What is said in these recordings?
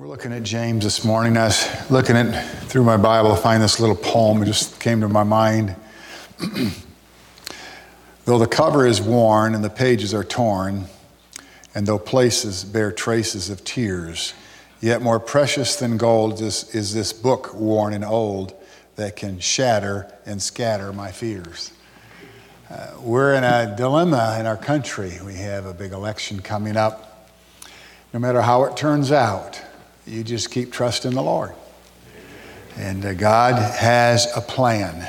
We're looking at James this morning. I was looking at through my Bible to find this little poem. It just came to my mind. though the cover is worn and the pages are torn, and though places bear traces of tears, yet more precious than gold is, is this book worn and old that can shatter and scatter my fears. Uh, we're in a dilemma in our country. We have a big election coming up. No matter how it turns out, you just keep trusting the Lord. And uh, God has a plan.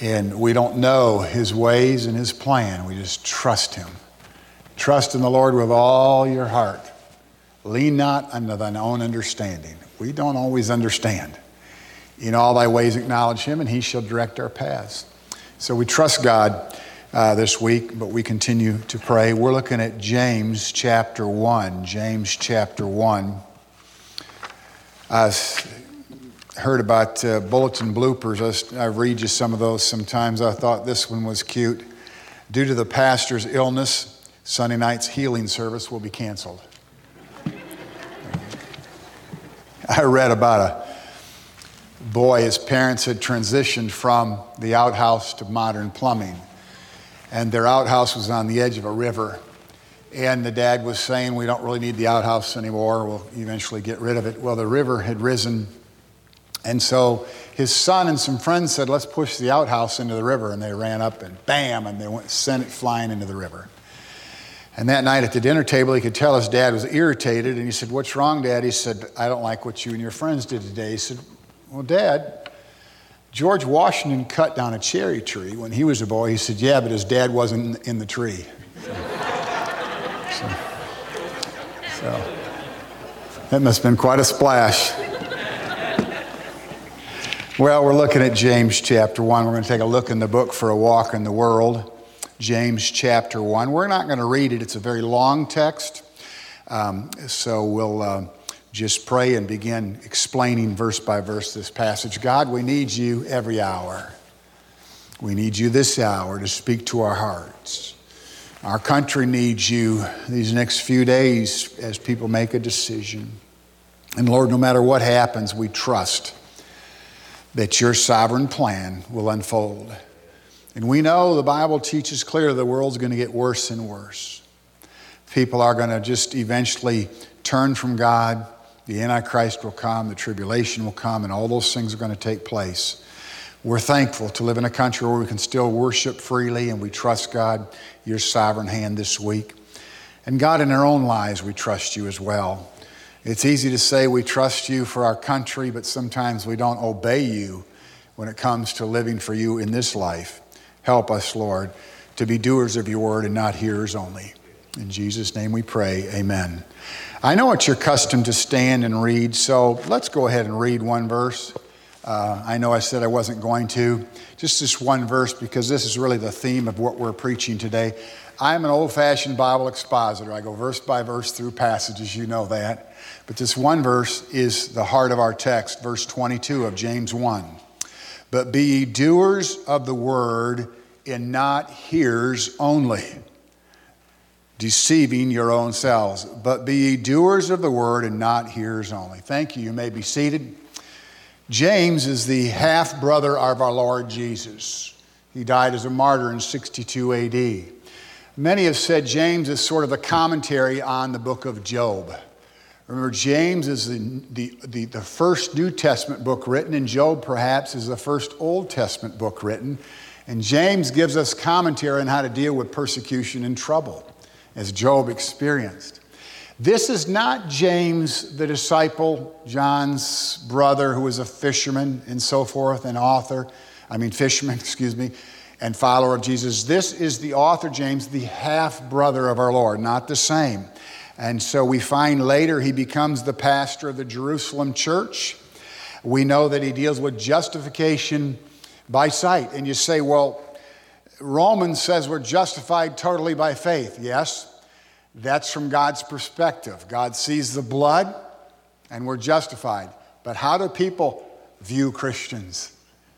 And we don't know his ways and his plan. We just trust him. Trust in the Lord with all your heart. Lean not unto thine own understanding. We don't always understand. In all thy ways acknowledge him, and he shall direct our paths. So we trust God uh, this week, but we continue to pray. We're looking at James chapter 1. James chapter 1. I heard about uh, bulletin bloopers. I, I read you some of those sometimes. I thought this one was cute. Due to the pastor's illness, Sunday night's healing service will be canceled. I read about a boy, his parents had transitioned from the outhouse to modern plumbing, and their outhouse was on the edge of a river. And the dad was saying, We don't really need the outhouse anymore. We'll eventually get rid of it. Well, the river had risen. And so his son and some friends said, Let's push the outhouse into the river. And they ran up and bam, and they went, sent it flying into the river. And that night at the dinner table, he could tell his dad was irritated. And he said, What's wrong, Dad? He said, I don't like what you and your friends did today. He said, Well, Dad, George Washington cut down a cherry tree when he was a boy. He said, Yeah, but his dad wasn't in the tree. So that must have been quite a splash. Well, we're looking at James chapter 1. We're going to take a look in the book for a walk in the world. James chapter 1. We're not going to read it, it's a very long text. Um, so we'll uh, just pray and begin explaining verse by verse this passage. God, we need you every hour. We need you this hour to speak to our hearts. Our country needs you these next few days as people make a decision. And Lord, no matter what happens, we trust that your sovereign plan will unfold. And we know the Bible teaches clearly the world's going to get worse and worse. People are going to just eventually turn from God. The Antichrist will come, the tribulation will come, and all those things are going to take place. We're thankful to live in a country where we can still worship freely and we trust God, your sovereign hand this week. And God, in our own lives, we trust you as well. It's easy to say we trust you for our country, but sometimes we don't obey you when it comes to living for you in this life. Help us, Lord, to be doers of your word and not hearers only. In Jesus' name we pray, amen. I know it's your custom to stand and read, so let's go ahead and read one verse. Uh, I know I said I wasn't going to. Just this one verse, because this is really the theme of what we're preaching today. I'm an old fashioned Bible expositor. I go verse by verse through passages, you know that. But this one verse is the heart of our text, verse 22 of James 1. But be ye doers of the word and not hearers only, deceiving your own selves. But be ye doers of the word and not hearers only. Thank you. You may be seated. James is the half brother of our Lord Jesus. He died as a martyr in 62 AD. Many have said James is sort of a commentary on the book of Job. Remember, James is the, the, the, the, first New Testament book written, and Job perhaps is the first Old Testament book written. And James gives us commentary on how to deal with persecution and trouble, as Job experienced. This is not James, the disciple, John's brother, who was a fisherman and so forth, an author, I mean, fisherman, excuse me, and follower of Jesus. This is the author, James, the half brother of our Lord, not the same. And so we find later he becomes the pastor of the Jerusalem church. We know that he deals with justification by sight. And you say, well, Romans says we're justified totally by faith. Yes, that's from God's perspective. God sees the blood and we're justified. But how do people view Christians?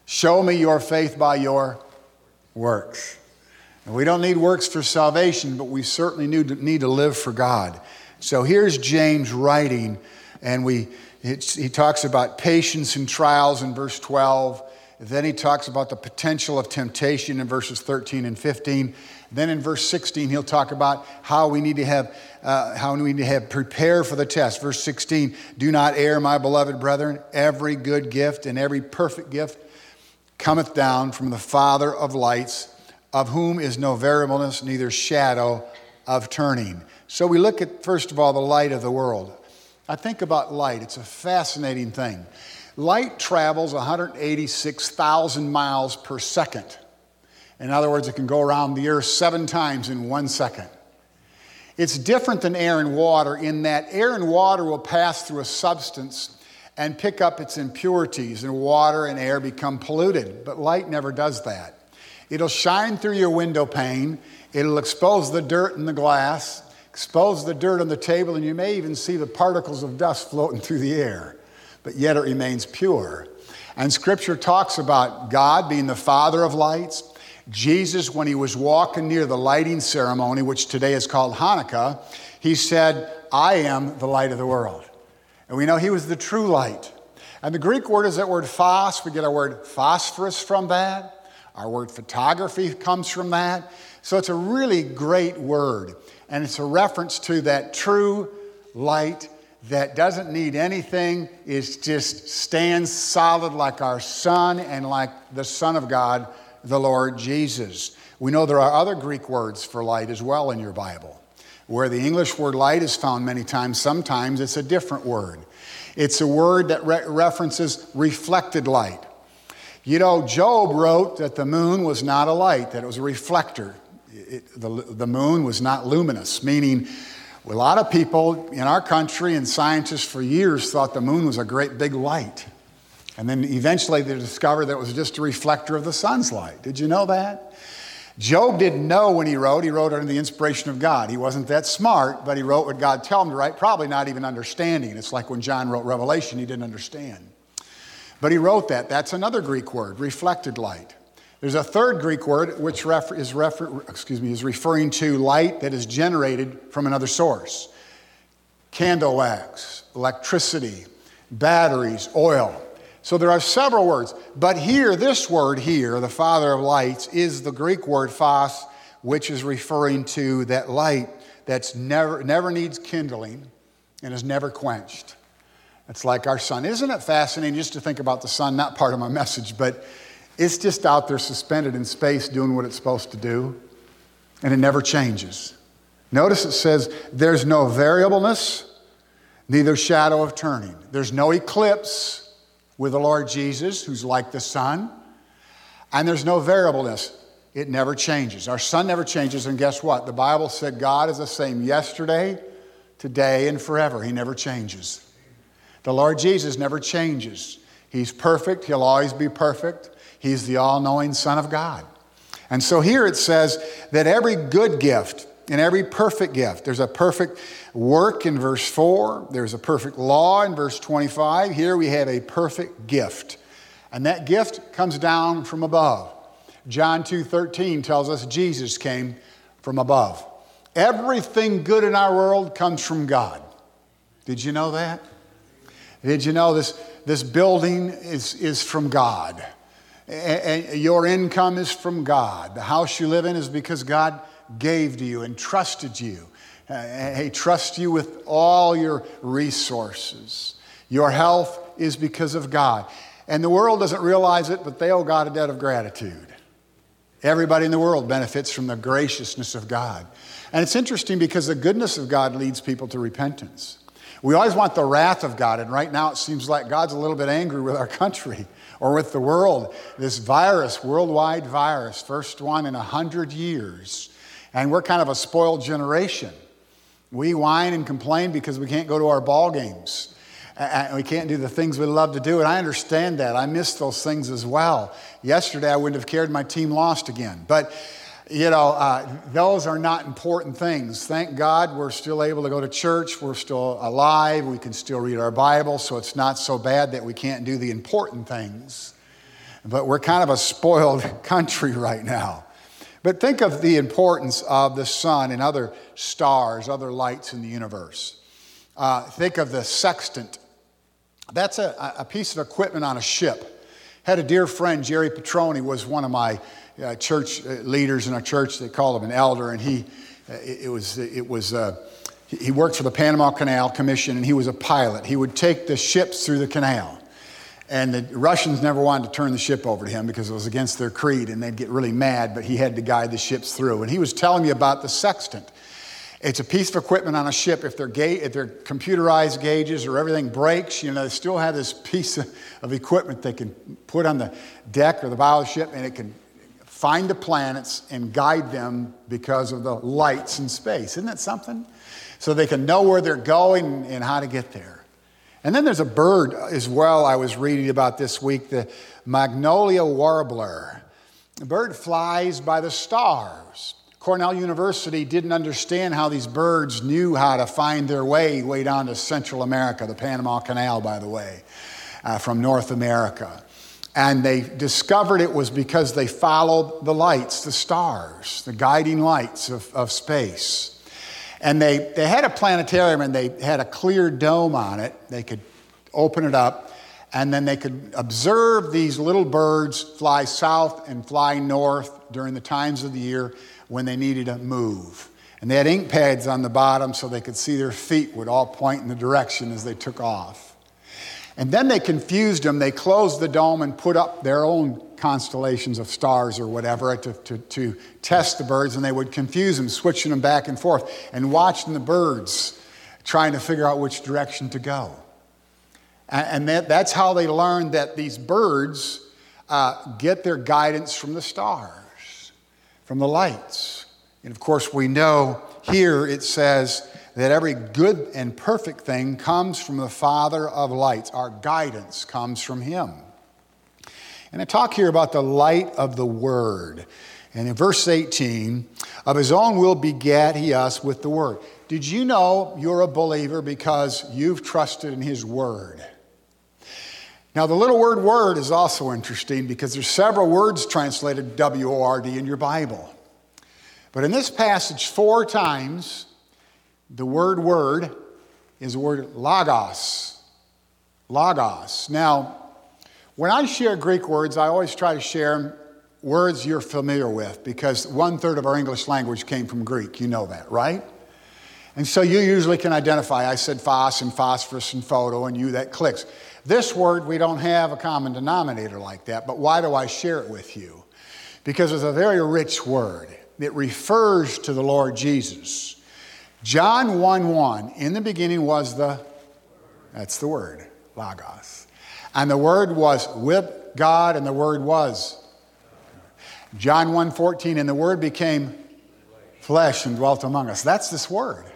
Show me your faith by your works. And we don't need works for salvation, but we certainly need to, live for God. So here's James writing And we, he talks about patience and trials in verse 12. Then he talks about the potential of temptation in verses 13 and 15. Then in verse 16, he'll talk about how we need to have, uh, how we need to have prepare for the test. Verse 16, do not err, my beloved brethren. Every good gift and every perfect gift cometh down from the Father of lights, of whom is no variableness, neither shadow of turning. So we look at, first of all, the light of the world. I think about light, it's a fascinating thing. Light travels 186,000 miles per second. In other words, it can go around the earth seven times in one second. It's different than air and water in that air and water will pass through a substance and pick up its impurities, and water and air become polluted. But light never does that. It'll shine through your window pane, it'll expose the dirt in the glass, expose the dirt on the table, and you may even see the particles of dust floating through the air, but yet it remains pure. And scripture talks about God being the Father of lights. Jesus, when he was walking near the lighting ceremony, which today is called Hanukkah, he said, I am the light of the world. And we know he was the true light. And the Greek word is that word phos. We get our word phosphorus from that. Our word photography comes from that. So it's a really great word. And it's a reference to that true light that doesn't need anything, it just stands solid like our sun and like the Son of God, the Lord Jesus. We know there are other Greek words for light as well in your Bible. Where the English word light is found many times, sometimes it's a different word. It's a word that re- references reflected light. You know, Job wrote that the moon was not a light, that it was a reflector. It, the, the moon was not luminous, meaning a lot of people in our country and scientists for years thought the moon was a great big light. And then eventually they discovered that it was just a reflector of the sun's light. Did you know that? Job didn't know when he wrote. He wrote under the inspiration of God. He wasn't that smart, but he wrote what God told him to write, probably not even understanding. It's like when John wrote Revelation, he didn't understand. But he wrote that. That's another Greek word, reflected light. There's a third Greek word which refer, is, refer, excuse me, is referring to light that is generated from another source candle wax, electricity, batteries, oil. So there are several words. But here, this word here, the Father of lights, is the Greek word phos, which is referring to that light that's never, never needs kindling and is never quenched. It's like our sun. Isn't it fascinating just to think about the sun? Not part of my message, but it's just out there suspended in space doing what it's supposed to do, and it never changes. Notice it says there's no variableness, neither shadow of turning. There's no eclipse with the Lord Jesus, who's like the sun. And there's no variableness. It never changes. Our sun never changes. And guess what? The Bible said God is the same yesterday, today, and forever. He never changes. The Lord Jesus never changes. He's perfect. He'll always be perfect. He's the all knowing Son of God. And so here it says that every good gift and every perfect gift, there's a perfect work in verse 4, there's a perfect law in verse 25. Here we have a perfect gift. And that gift comes down from above. John 2:13 tells us Jesus came from above. Everything good in our world comes from God. Did you know that? Did you know this, this building is, is from God? And your income is from God. The house you live in is because God gave to you and trusted you. Uh, he trusts you with all your resources. Your health is because of God. And the world doesn't realize it, but they owe God a debt of gratitude. Everybody in the world benefits from the graciousness of God. And it's interesting because the goodness of God leads people to repentance. We always want the wrath of God, and right now it seems like God's a little bit angry with our country or with the world. This virus, worldwide virus, first one in a hundred years, and we're kind of a spoiled generation. We whine and complain because we can't go to our ball games. And we can't do the things we love to do. And I understand that. I miss those things as well. Yesterday, I wouldn't have cared my team lost again. But, you know, uh, those are not important things. Thank God we're still able to go to church. We're still alive. We can still read our Bible. So it's not so bad that we can't do the important things. But we're kind of a spoiled country right now. But think of the importance of the sun and other stars, other lights in the universe. Uh, think of the sextant That's a, a piece of equipment on a ship. Had a dear friend, Jerry Petroni, was one of my uh, church uh, leaders in our church. They called him an elder, and he, uh, it, it, was, it was, uh, he worked for the Panama Canal Commission, and he was a pilot. He would take the ships through the canal. And the Russians never wanted to turn the ship over to him because it was against their creed, and they'd get really mad, but he had to guide the ships through. And he was telling me about the sextant. It's a piece of equipment on a ship. If their, ga- if their computerized gauges or everything breaks, you know, they still have this piece of, of equipment they can put on the deck or the bow of the ship, and it can find the planets and guide them because of the lights in space. Isn't that something? So they can know where they're going and how to get there. And then there's a bird as well I was reading about this week, the Magnolia warbler. The bird flies by the stars. Cornell University didn't understand how these birds knew how to find their way way down to Central America, the Panama Canal, by the way, uh, from North America. And they discovered it was because they followed the lights, the stars, the guiding lights of, of space. And they, they had a planetarium and they had a clear dome on it. They could open it up and then they could observe these little birds fly south and fly north during the times of the year when they needed to move. And they had ink pads on the bottom so they could see their feet would all point in the direction as they took off. And then they confused them. They closed the dome and put up their own constellations of stars or whatever to, to, to test the birds, and they would confuse them, switching them back and forth, and watching the birds trying to figure out which direction to go. And that, that's how they learned that these birds uh, get their guidance from the stars from the lights. And of course, we know here it says that every good and perfect thing comes from the Father of lights. Our guidance comes from Him. And I talk here about the light of the Word. And in verse 18, of His own will begat He us with the Word. Did you know you're a believer because you've trusted in His Word? Now, the little word word is also interesting because there's several words translated W O R D in your Bible. But in this passage, four times, the word word is the word logos. Logos. Now, when I share Greek words, I always try to share words you're familiar with because one third of our English language came from Greek. You know that, right? And so you usually can identify. I said phos and phosphorus and photo, and you, that clicks. This word, we don't have a common denominator like that, but why do I share it with you? Because it's a very rich word. It refers to the Lord Jesus. John 1 1, in the beginning was the, that's the word, Logos. And the word was with God, and the word was. John 1 14, and the word became flesh and dwelt among us. That's this word.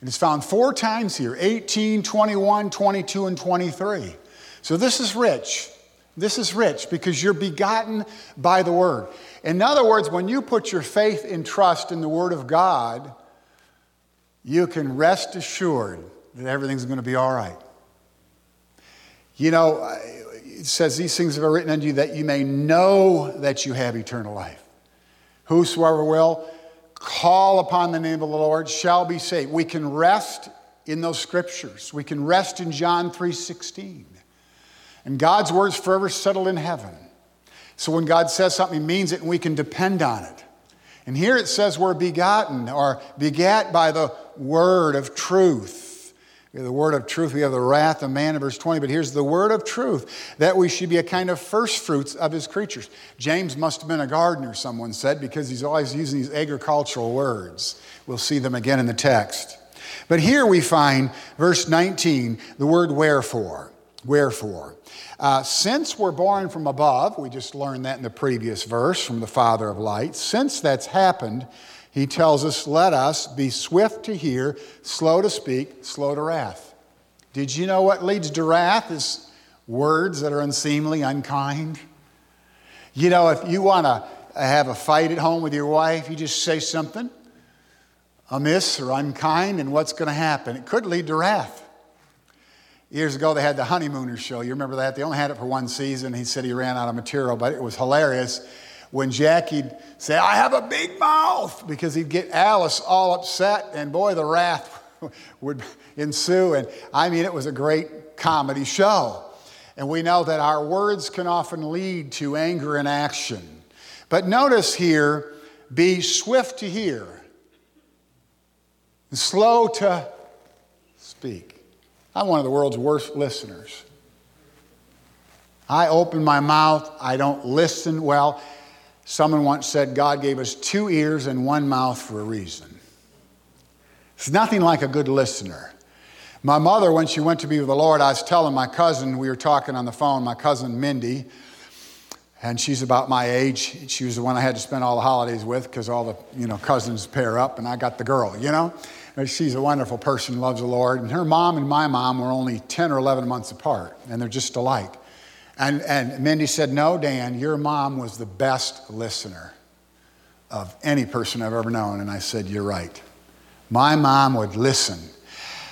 It is found four times here 18, 21, 22, and 23. So this is rich. This is rich because you're begotten by the Word. In other words, when you put your faith and trust in the Word of God, you can rest assured that everything's going to be all right. You know, it says, These things have been written unto you that you may know that you have eternal life. Whosoever will, call upon the name of the Lord shall be saved. We can rest in those scriptures. We can rest in John 3:16. And God's word's forever settled in heaven. So when God says something, he means it and we can depend on it. And here it says we're begotten or begat by the word of truth. We have the word of truth. We have the wrath of man in verse 20. But here's the word of truth that we should be a kind of first fruits of his creatures. James must have been a gardener, someone said, because he's always using these agricultural words. We'll see them again in the text. But here we find, verse 19, the word wherefore. Wherefore. Uh, since we're born from above, we just learned that in the previous verse from the Father of light, Since that's happened, he tells us, let us be swift to hear, slow to speak, slow to wrath. Did you know what leads to wrath is words that are unseemly, unkind? You know, if you want to have a fight at home with your wife, you just say something amiss or unkind, and what's going to happen? It could lead to wrath. Years ago, they had the Honeymooners show. You remember that? They only had it for one season. He said he ran out of material, but it was hilarious when Jackie'd say, I have a big mouth, because he'd get Alice all upset, and boy, the wrath would ensue. And I mean, it was a great comedy show. And we know that our words can often lead to anger and action. But notice here be swift to hear, and slow to speak. I'm one of the world's worst listeners. I open my mouth, I don't listen well. Someone once said God gave us two ears and one mouth for a reason. It's nothing like a good listener. My mother, when she went to be with the Lord, I was telling my cousin, we were talking on the phone, my cousin Mindy, and she's about my age. She was the one I had to spend all the holidays with because all the you know cousins pair up, and I got the girl. You know, she's a wonderful person, loves the Lord. And her mom and my mom were only ten or eleven months apart, and they're just alike. And and Mindy said, "No, Dan, your mom was the best listener of any person I've ever known." And I said, "You're right. My mom would listen."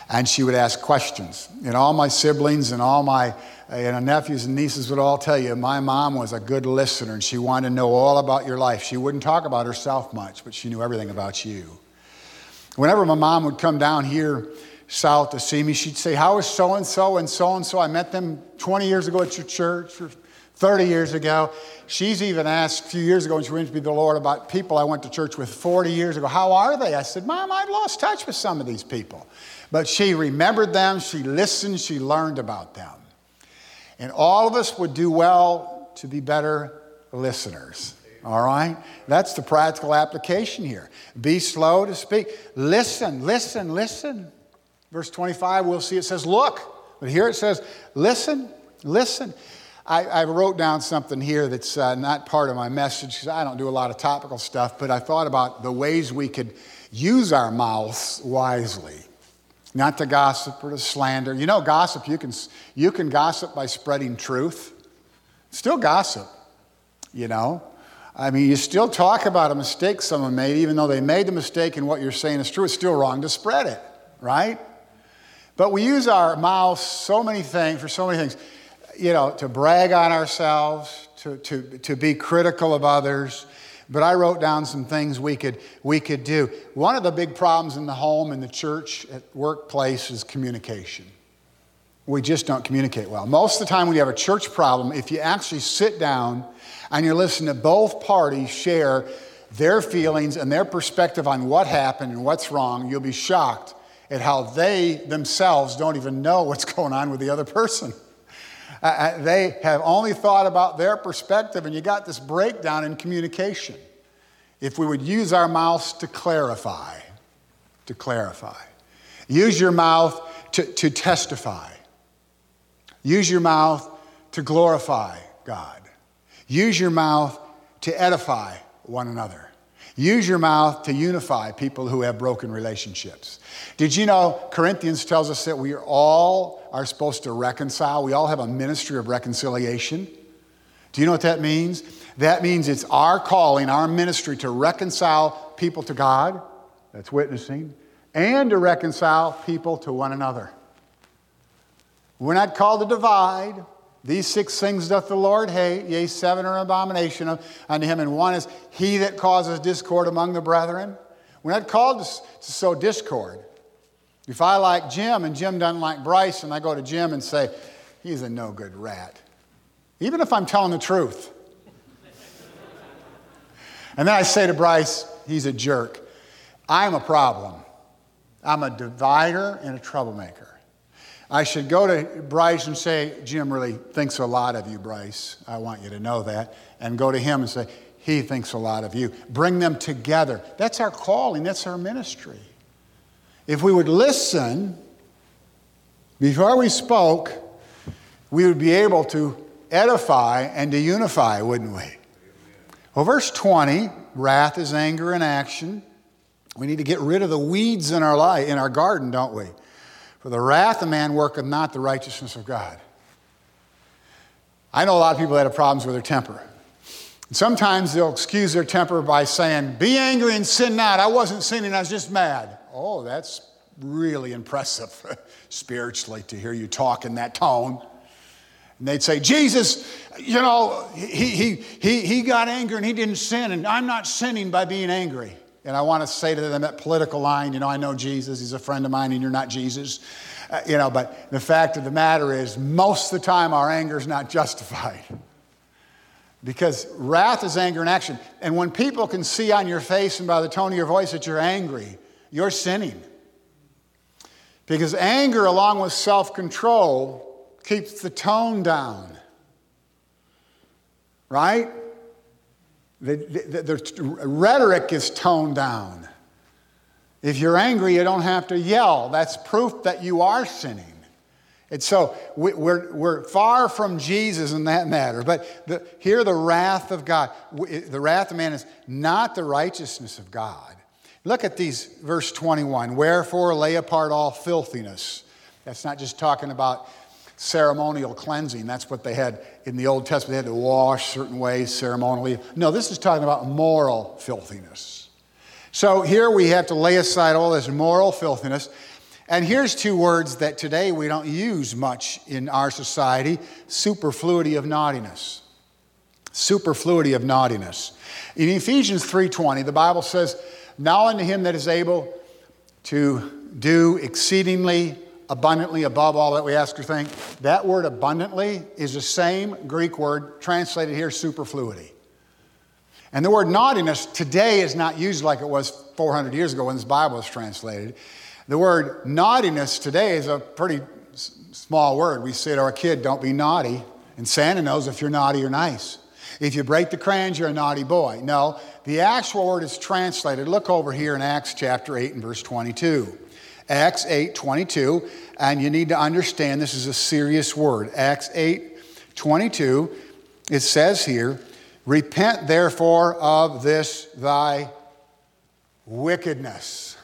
And she would ask questions. And all my siblings and all my you know, nephews and nieces would all tell you my mom was a good listener and she wanted to know all about your life. She wouldn't talk about herself much, but she knew everything about you. Whenever my mom would come down here south to see me, she'd say, How is so and so and so and so? I met them 20 years ago at your church or 30 years ago. She's even asked a few years ago when she went to be the Lord about people I went to church with 40 years ago. How are they? I said, Mom, I've lost touch with some of these people. But she remembered them, she listened, she learned about them. And all of us would do well to be better listeners. All right? That's the practical application here. Be slow to speak. Listen, listen, listen. Verse 25, we'll see it says, look. But here it says, listen, listen. I, I wrote down something here that's uh, not part of my message because I don't do a lot of topical stuff, but I thought about the ways we could use our mouths wisely not to gossip or to slander. You know, gossip, you can, you can gossip by spreading truth. Still gossip, you know. I mean, you still talk about a mistake someone made, even though they made the mistake and what you're saying is true, it's still wrong to spread it, right? But we use our mouths so many things for so many things, you know, to brag on ourselves, to, to, to be critical of others, but I wrote down some things we could, we could do. One of the big problems in the home, in the church, at workplace is communication. We just don't communicate well. Most of the time, when you have a church problem, if you actually sit down and you listen to both parties share their feelings and their perspective on what happened and what's wrong, you'll be shocked at how they themselves don't even know what's going on with the other person. Uh, they have only thought about their perspective, and you got this breakdown in communication. If we would use our mouths to clarify, to clarify, use your mouth to, to testify, use your mouth to glorify God, use your mouth to edify one another. Use your mouth to unify people who have broken relationships. Did you know Corinthians tells us that we all are supposed to reconcile? We all have a ministry of reconciliation. Do you know what that means? That means it's our calling, our ministry to reconcile people to God, that's witnessing, and to reconcile people to one another. We're not called to divide. These six things doth the Lord hate, yea, seven are an abomination unto him, and one is he that causes discord among the brethren. We're not called to, sow discord. If I like Jim and Jim doesn't like Bryce, and I go to Jim and say, he's a no good rat, even if I'm telling the truth. and then I say to Bryce, he's a jerk. I'm a problem. I'm a divider and a troublemaker. I should go to Bryce and say, Jim really thinks a lot of you, Bryce. I want you to know that. And go to him and say, he thinks a lot of you. Bring them together. That's our calling, that's our ministry. If we would listen before we spoke, we would be able to edify and to unify, wouldn't we? Well, verse 20 wrath is anger in action. We need to get rid of the weeds in our life, in our garden, don't we? For the wrath of man worketh not the righteousness of God. I know a lot of people that have problems with their temper. And sometimes they'll excuse their temper by saying, Be angry and sin not. I wasn't sinning, I was just mad. Oh, that's really impressive spiritually to hear you talk in that tone. And they'd say, Jesus, you know, he, he, he, he got angry and he didn't sin, and I'm not sinning by being angry. And I want to say to them that political line, you know, I know Jesus, he's a friend of mine, and you're not Jesus. Uh, you know, but the fact of the matter is, most of the time, our anger is not justified. Because wrath is anger in action. And when people can see on your face and by the tone of your voice that you're angry, you're sinning. Because anger, along with self control, keeps the tone down. Right? The, the, the, rhetoric is toned down. If you're angry, you don't have to yell. That's proof that you are sinning. And so we're, we're far from Jesus in that matter. But the, here, the wrath of God, the wrath of man is not the righteousness of God. Look at these, verse 21. Wherefore lay apart all filthiness. That's not just talking about ceremonial cleansing. That's what they had in the Old Testament. They had to wash certain ways ceremonially. No, this is talking about moral filthiness. So here we have to lay aside all this moral filthiness. And here's two words that today we don't use much in our society superfluity of naughtiness. Superfluity of naughtiness. In Ephesians 3:20, the Bible says, "Now unto him that is able to do exceedingly abundantly above all that we ask or think. That word abundantly is the same Greek word translated here superfluity. And the word naughtiness today is not used like it was 400 years ago when this Bible was translated. The word naughtiness today is a pretty small word. We say to our kid, don't be naughty. And Santa knows if you're naughty or nice. If you break the crayons, you're a naughty boy. No, the actual word is translated. Look over here in Acts chapter 8 and verse 22. Acts 8 22, and you need to understand this is a serious word. Acts 8 22, it says here, Repent therefore of this thy wickedness.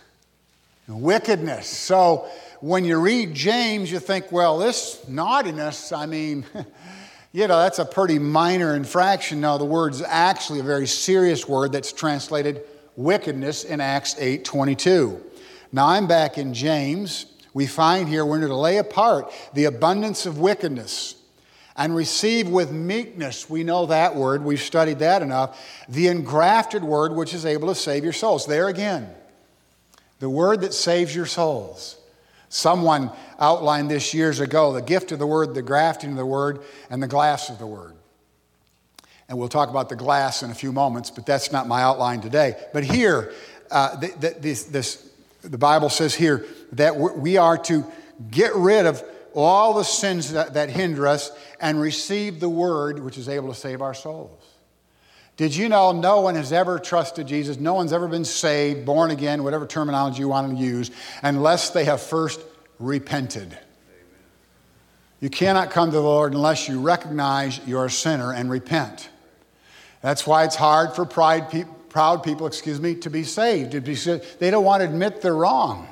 Wickedness. So when you read James, you think, well, this naughtiness, I mean, you know, that's a pretty minor infraction. Now, the word's actually a very serious word that's translated wickedness in Acts 8 22. Now I'm back in James. We find here we're to lay apart the abundance of wickedness and receive with meekness, we know that word, we've studied that enough, the engrafted word which is able to save your souls. There again, the word that saves your souls. Someone outlined this years ago the gift of the word, the grafting of the word, and the glass of the word. And we'll talk about the glass in a few moments, but that's not my outline today. But here, uh, this, this the Bible says here that we are to get rid of all the sins that, that hinder us and receive the word which is able to save our souls. Did you know no one has ever trusted Jesus? No one's ever been saved, born again, whatever terminology you want to use, unless they have first repented. You cannot come to the Lord unless you recognize you're a sinner and repent. That's why it's hard for pride people proud people, excuse me, to be saved. They don't want to admit they're wrong.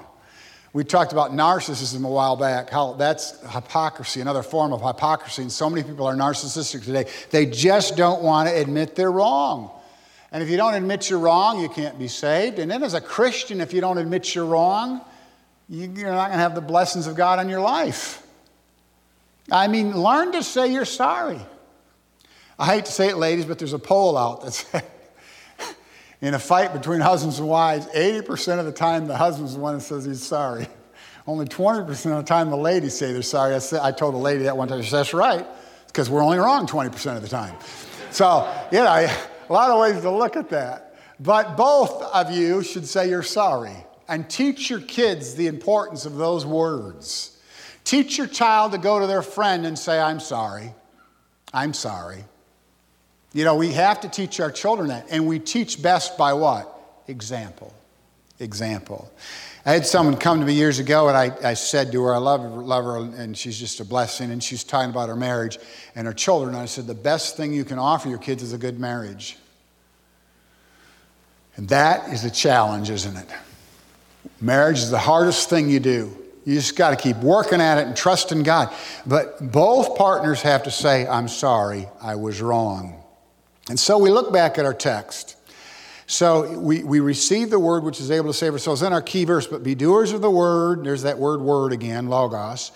We talked about narcissism a while back, how that's hypocrisy, another form of hypocrisy. And so many people are narcissistic today. They just don't want to admit they're wrong. And if you don't admit you're wrong, you can't be saved. And then as a Christian, if you don't admit you're wrong, you're not going to have the blessings of God on your life. I mean, learn to say you're sorry. I hate to say it, ladies, but there's a poll out that says in a fight between husbands and wives, 80% of the time the husband's the one that says he's sorry. Only 20% of the time the ladies say they're sorry. I, said, I told a lady that one time, she said, that's right, because we're only wrong 20% of the time. So, you know, a lot of ways to look at that. But both of you should say you're sorry and teach your kids the importance of those words. Teach your child to go to their friend and say, I'm sorry. I'm sorry. You know, we have to teach our children that. And we teach best by what? Example. Example. I had someone come to me years ago, and I, I said to her, I love, love her, and she's just a blessing. And she's talking about her marriage and her children. And I said, The best thing you can offer your kids is a good marriage. And that is a challenge, isn't it? Marriage is the hardest thing you do. You just got to keep working at it and trusting God. But both partners have to say, I'm sorry, I was wrong. And so we look back at our text. So we, we receive the word which is able to save our souls. Then our key verse, but be doers of the word, there's that word word again, logos,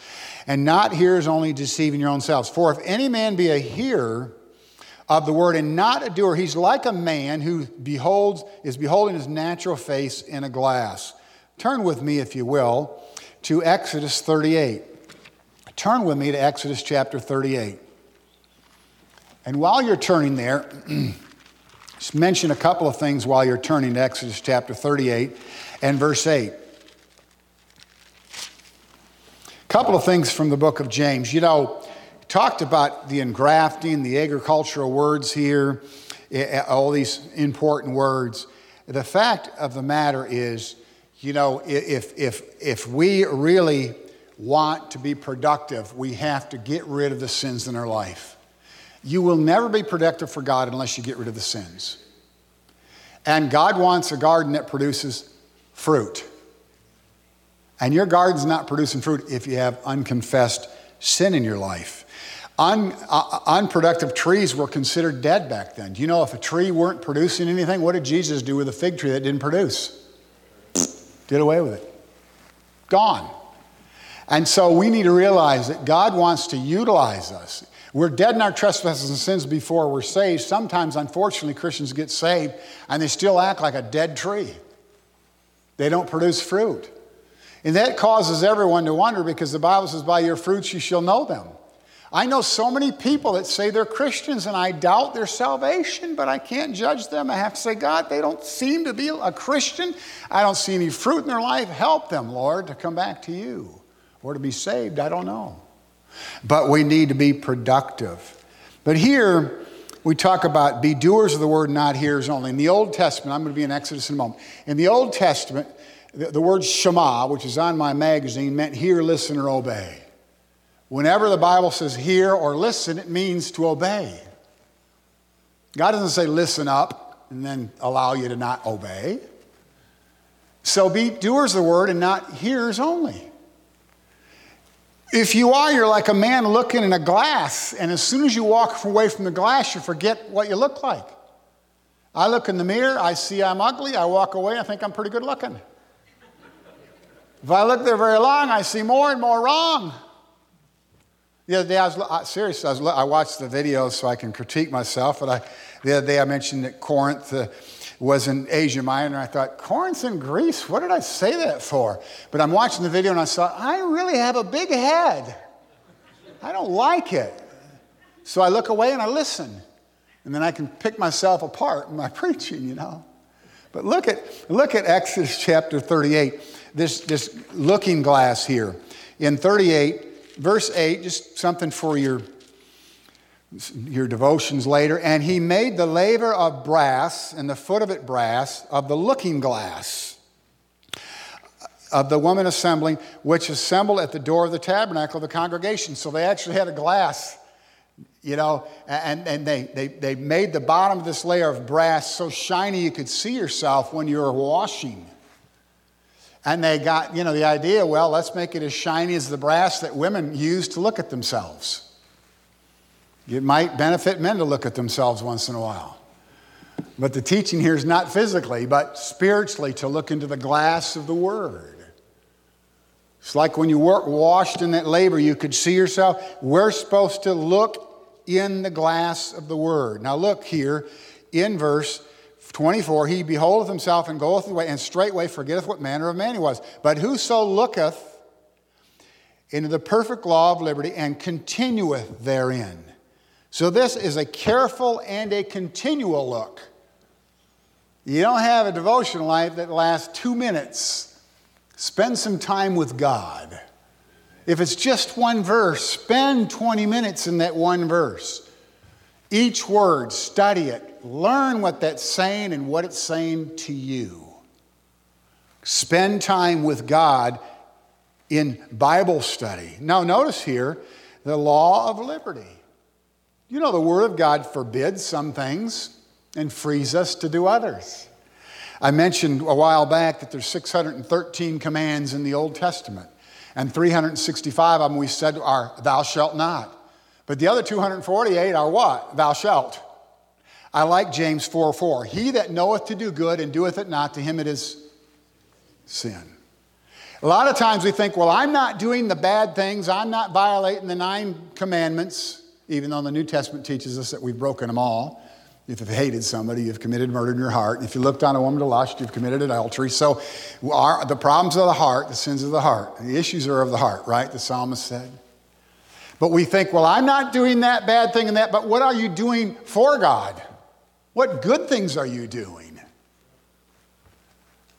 and not hearers only deceiving your own selves. For if any man be a hearer of the word and not a doer, he's like a man who beholds, is beholding his natural face in a glass. Turn with me, if you will, to Exodus 38. Turn with me to Exodus chapter 38. And while you're turning there, just mention a couple of things while you're turning to Exodus chapter 38 and verse 8. A couple of things from the book of James. You know, talked about the engrafting, the agricultural words here, eh, eh, all these important words. The fact of the matter is, you know, if, if, if we really want to be productive, we have to get rid of the sins in our life. You will never be productive for God unless you get rid of the sins. And God wants a garden that produces fruit. And your garden's not producing fruit if you have unconfessed sin in your life. Un, uh, unproductive trees were considered dead back then. Do you know if a tree weren't producing anything, what did Jesus do with a fig tree that didn't produce? Did away with it. Gone. And so we need to realize that God wants to utilize us. We're dead in our trespasses and sins before we're saved. Sometimes, unfortunately, Christians get saved and they still act like a dead tree. They don't produce fruit. And that causes everyone to wonder because the Bible says, By your fruits you shall know them. I know so many people that say they're Christians and I doubt their salvation, but I can't judge them. I have to say, God, they don't seem to be a Christian. I don't see any fruit in their life. Help them, Lord, to come back to you or to be saved. I don't know. But we need to be productive. But here, we talk about be doers of the word, not hearers only. In the Old Testament, I'm going to be in Exodus in a moment. In the Old Testament, the, the word Shema, which is on my magazine, meant hear, listen, or obey. Whenever the Bible says hear or listen, it means to obey. God doesn't say listen up and then allow you to not obey. So be doers of the word and not hearers only. If you are, you're like a man looking in a glass, and as soon as you walk away from the glass, you forget what you look like. I look in the mirror, I see I'm ugly, I walk away, I think I'm pretty good looking. If I look there very long, I see more and more wrong. The other day, I was I, seriously, I, was, I watched the videos so I can critique myself, but I, the other day I mentioned that Corinth. Uh, was in Asia Minor. I thought, Corinth in Greece? What did I say that for? But I'm watching the video and I saw, I really have a big head. I don't like it. So I look away and I listen. And then I can pick myself apart in my preaching, you know. But look at, look at Exodus chapter 38, this, this looking glass here. In 38, verse 8, just something for your your devotions later. And he made the laver of brass, and the foot of it brass, of the looking glass of the woman assembling, which assembled at the door of the tabernacle of the congregation. So they actually had a glass, you know, and, and they, they, they made the bottom of this laver of brass so shiny you could see yourself when you were washing. And they got, you know, the idea well, let's make it as shiny as the brass that women use to look at themselves. It might benefit men to look at themselves once in a while. But the teaching here is not physically, but spiritually to look into the glass of the Word. It's like when you were washed in that laver, you could see yourself. We're supposed to look in the glass of the Word. Now, look here in verse 24 He beholdeth himself and goeth away, and straightway forgetteth what manner of man he was. But whoso looketh into the perfect law of liberty and continueth therein, so, this is a careful and a continual look. You don't have a devotional life that lasts two minutes. Spend some time with God. If it's just one verse, spend 20 minutes in that one verse. Each word, study it, learn what that's saying and what it's saying to you. Spend time with God in Bible study. Now, notice here the law of liberty. You know, the Word of God forbids some things and frees us to do others. I mentioned a while back that there's 613 commands in the Old Testament, and 365 of them we said are thou shalt not. But the other 248 are what? Thou shalt. I like James 4 4. He that knoweth to do good and doeth it not, to him it is sin. A lot of times we think, well, I'm not doing the bad things, I'm not violating the nine commandments even though the New Testament teaches us that we've broken them all. If you've hated somebody, you've committed murder in your heart. If you looked on a woman to lust, you've committed adultery. So, our, the problems of the heart, the sins of the heart, the issues are of the heart, right? The psalmist said. But we think, well, I'm not doing that bad thing and that, but what are you doing for God? What good things are you doing?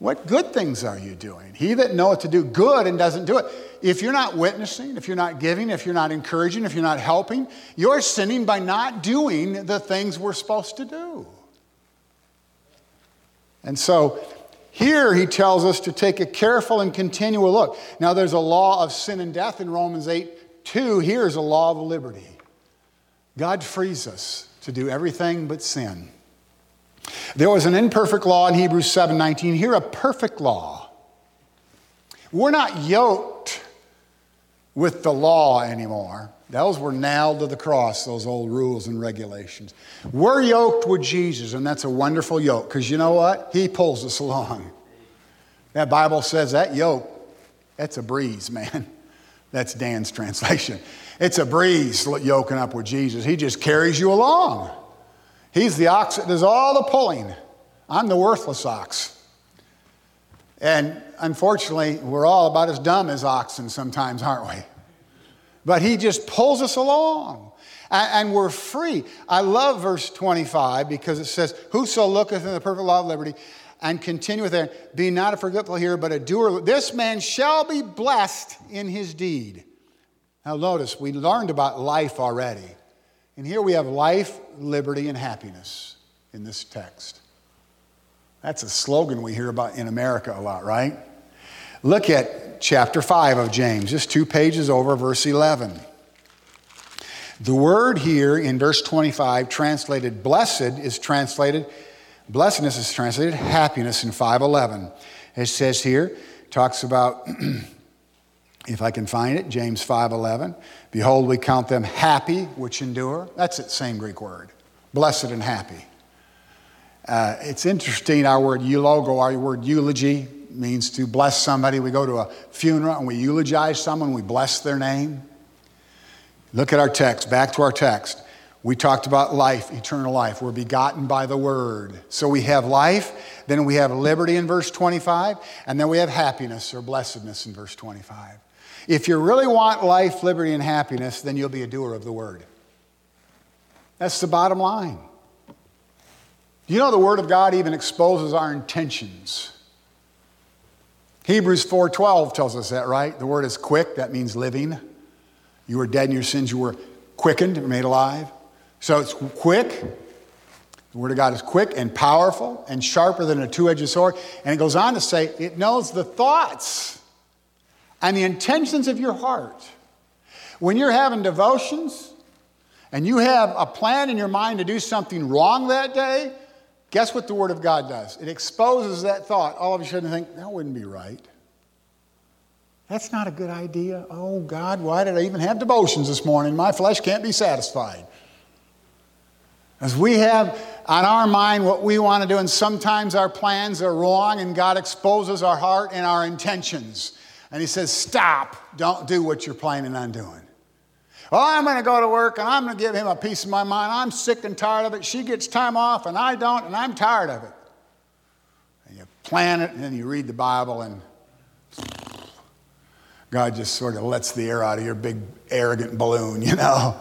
What good things are you doing? He that knoweth to do good and doesn't do it. If you're not witnessing, if you're not giving, if you're not encouraging, if you're not helping, you're sinning by not doing the things we're supposed to do. And so here he tells us to take a careful and continual look. Now there's a law of sin and death in Romans 8 2. Here's a law of liberty. God frees us to do everything but sin. There was an imperfect law in Hebrews 7:19. Here a perfect law. We're not yoked with the law anymore. Those were nailed to the cross, those old rules and regulations. We're yoked with Jesus, and that's a wonderful yoke because you know what? He pulls us along. That Bible says that yoke, that's a breeze, man. That's Dan's translation. It's a breeze yoking up with Jesus. He just carries you along. He's the ox that does all the pulling. I'm the worthless ox. And unfortunately, we're all about as dumb as oxen sometimes, aren't we? But he just pulls us along. And, we're free. I love verse 25 because it says, Whoso looketh in the perfect law of liberty and continueth there, be not a forgetful hearer, but a doer. This man shall be blessed in his deed. Now, notice, we learned about life already. And here we have life, liberty, and happiness in this text. That's a slogan we hear about in America a lot, right? Look at chapter 5 of James, just two pages over, verse 11. The word here in verse 25, translated blessed, is translated, blessedness is translated happiness in 511. It says here, talks about if I can find it, James 5:11. Behold, we count them happy which endure. That's the same Greek word. Blessed and happy. Uh, it's interesting, our word eulogo, our word eulogy means to bless somebody. We go to a funeral and we eulogize someone, we bless their name. Look at our text, back to our text. We talked about life, eternal life. We're begotten by the word. So we have life, then we have liberty in verse 25, and then we have happiness or blessedness in verse 25. If you really want life, liberty, and happiness, then you'll be a doer of the word. That's the bottom line. You know, the Word of God even exposes our intentions. Hebrews 4:12 tells us that, right? The word is quick, that means living. You were dead in your sins, you were quickened, made alive. So it's quick. The Word of God is quick and powerful and sharper than a two edged sword. And it goes on to say, it knows the thoughts and the intentions of your heart. When you're having devotions and you have a plan in your mind to do something wrong that day, guess what the Word of God does? It exposes that thought. All of a sudden, think, that wouldn't be right. That's not a good idea. Oh, God, why did I even have devotions this morning? My flesh can't be satisfied. As we have on our mind what we want to do, and sometimes our plans are wrong, and God exposes our heart and our intentions. And he says, Stop, don't do what you're planning on doing. Well, I'm going to go to work and I'm going to give him a piece of my mind. I'm sick and tired of it. She gets time off and I don't, and I'm tired of it. And you plan it and then you read the Bible and God just sort of lets the air out of your big arrogant balloon, you know.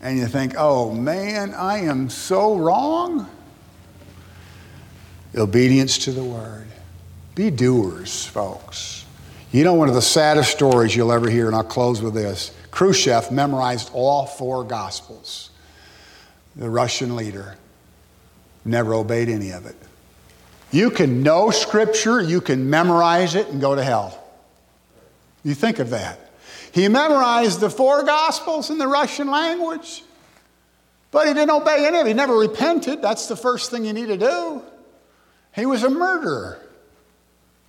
And you think, oh man, I am so wrong. Obedience to the word. Be doers, folks. You know, one of the saddest stories you'll ever hear, and I'll close with this Khrushchev memorized all four Gospels. The Russian leader never obeyed any of it. You can know Scripture, you can memorize it, and go to hell. You think of that. He memorized the four Gospels in the Russian language, but he didn't obey any of it. He never repented. That's the first thing you need to do. He was a murderer.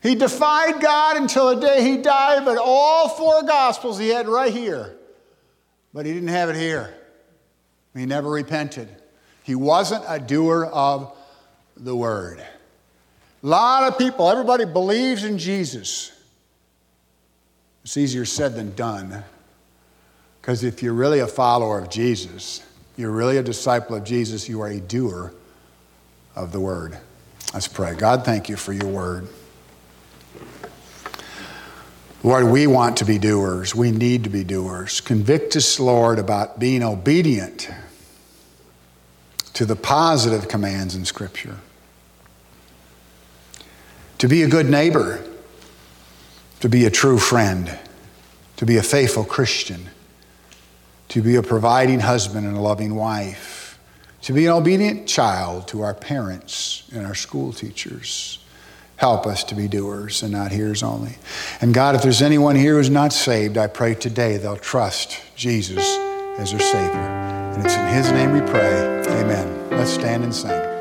He defied God until the day he died, but all four Gospels he had right here. But he didn't have it here. He never repented. He wasn't a doer of the word. A lot of people, everybody believes in Jesus. It's easier said than done. Because if you're really a follower of Jesus, you're really a disciple of Jesus, you are a doer of the word. Let's pray. God, thank you for your word. Lord, we want to be doers. We need to be doers. Convict us, Lord, about being obedient to the positive commands in Scripture. To be a good neighbor, to be a true friend, to be a faithful Christian, to be a providing husband and a loving wife, to be an obedient child to our parents and our school teachers Help us to be doers and not hearers only. And God, if there's anyone here who's not saved, I pray today they'll trust Jesus as their Savior. And it's in His name we pray. Amen. Let's stand and sing.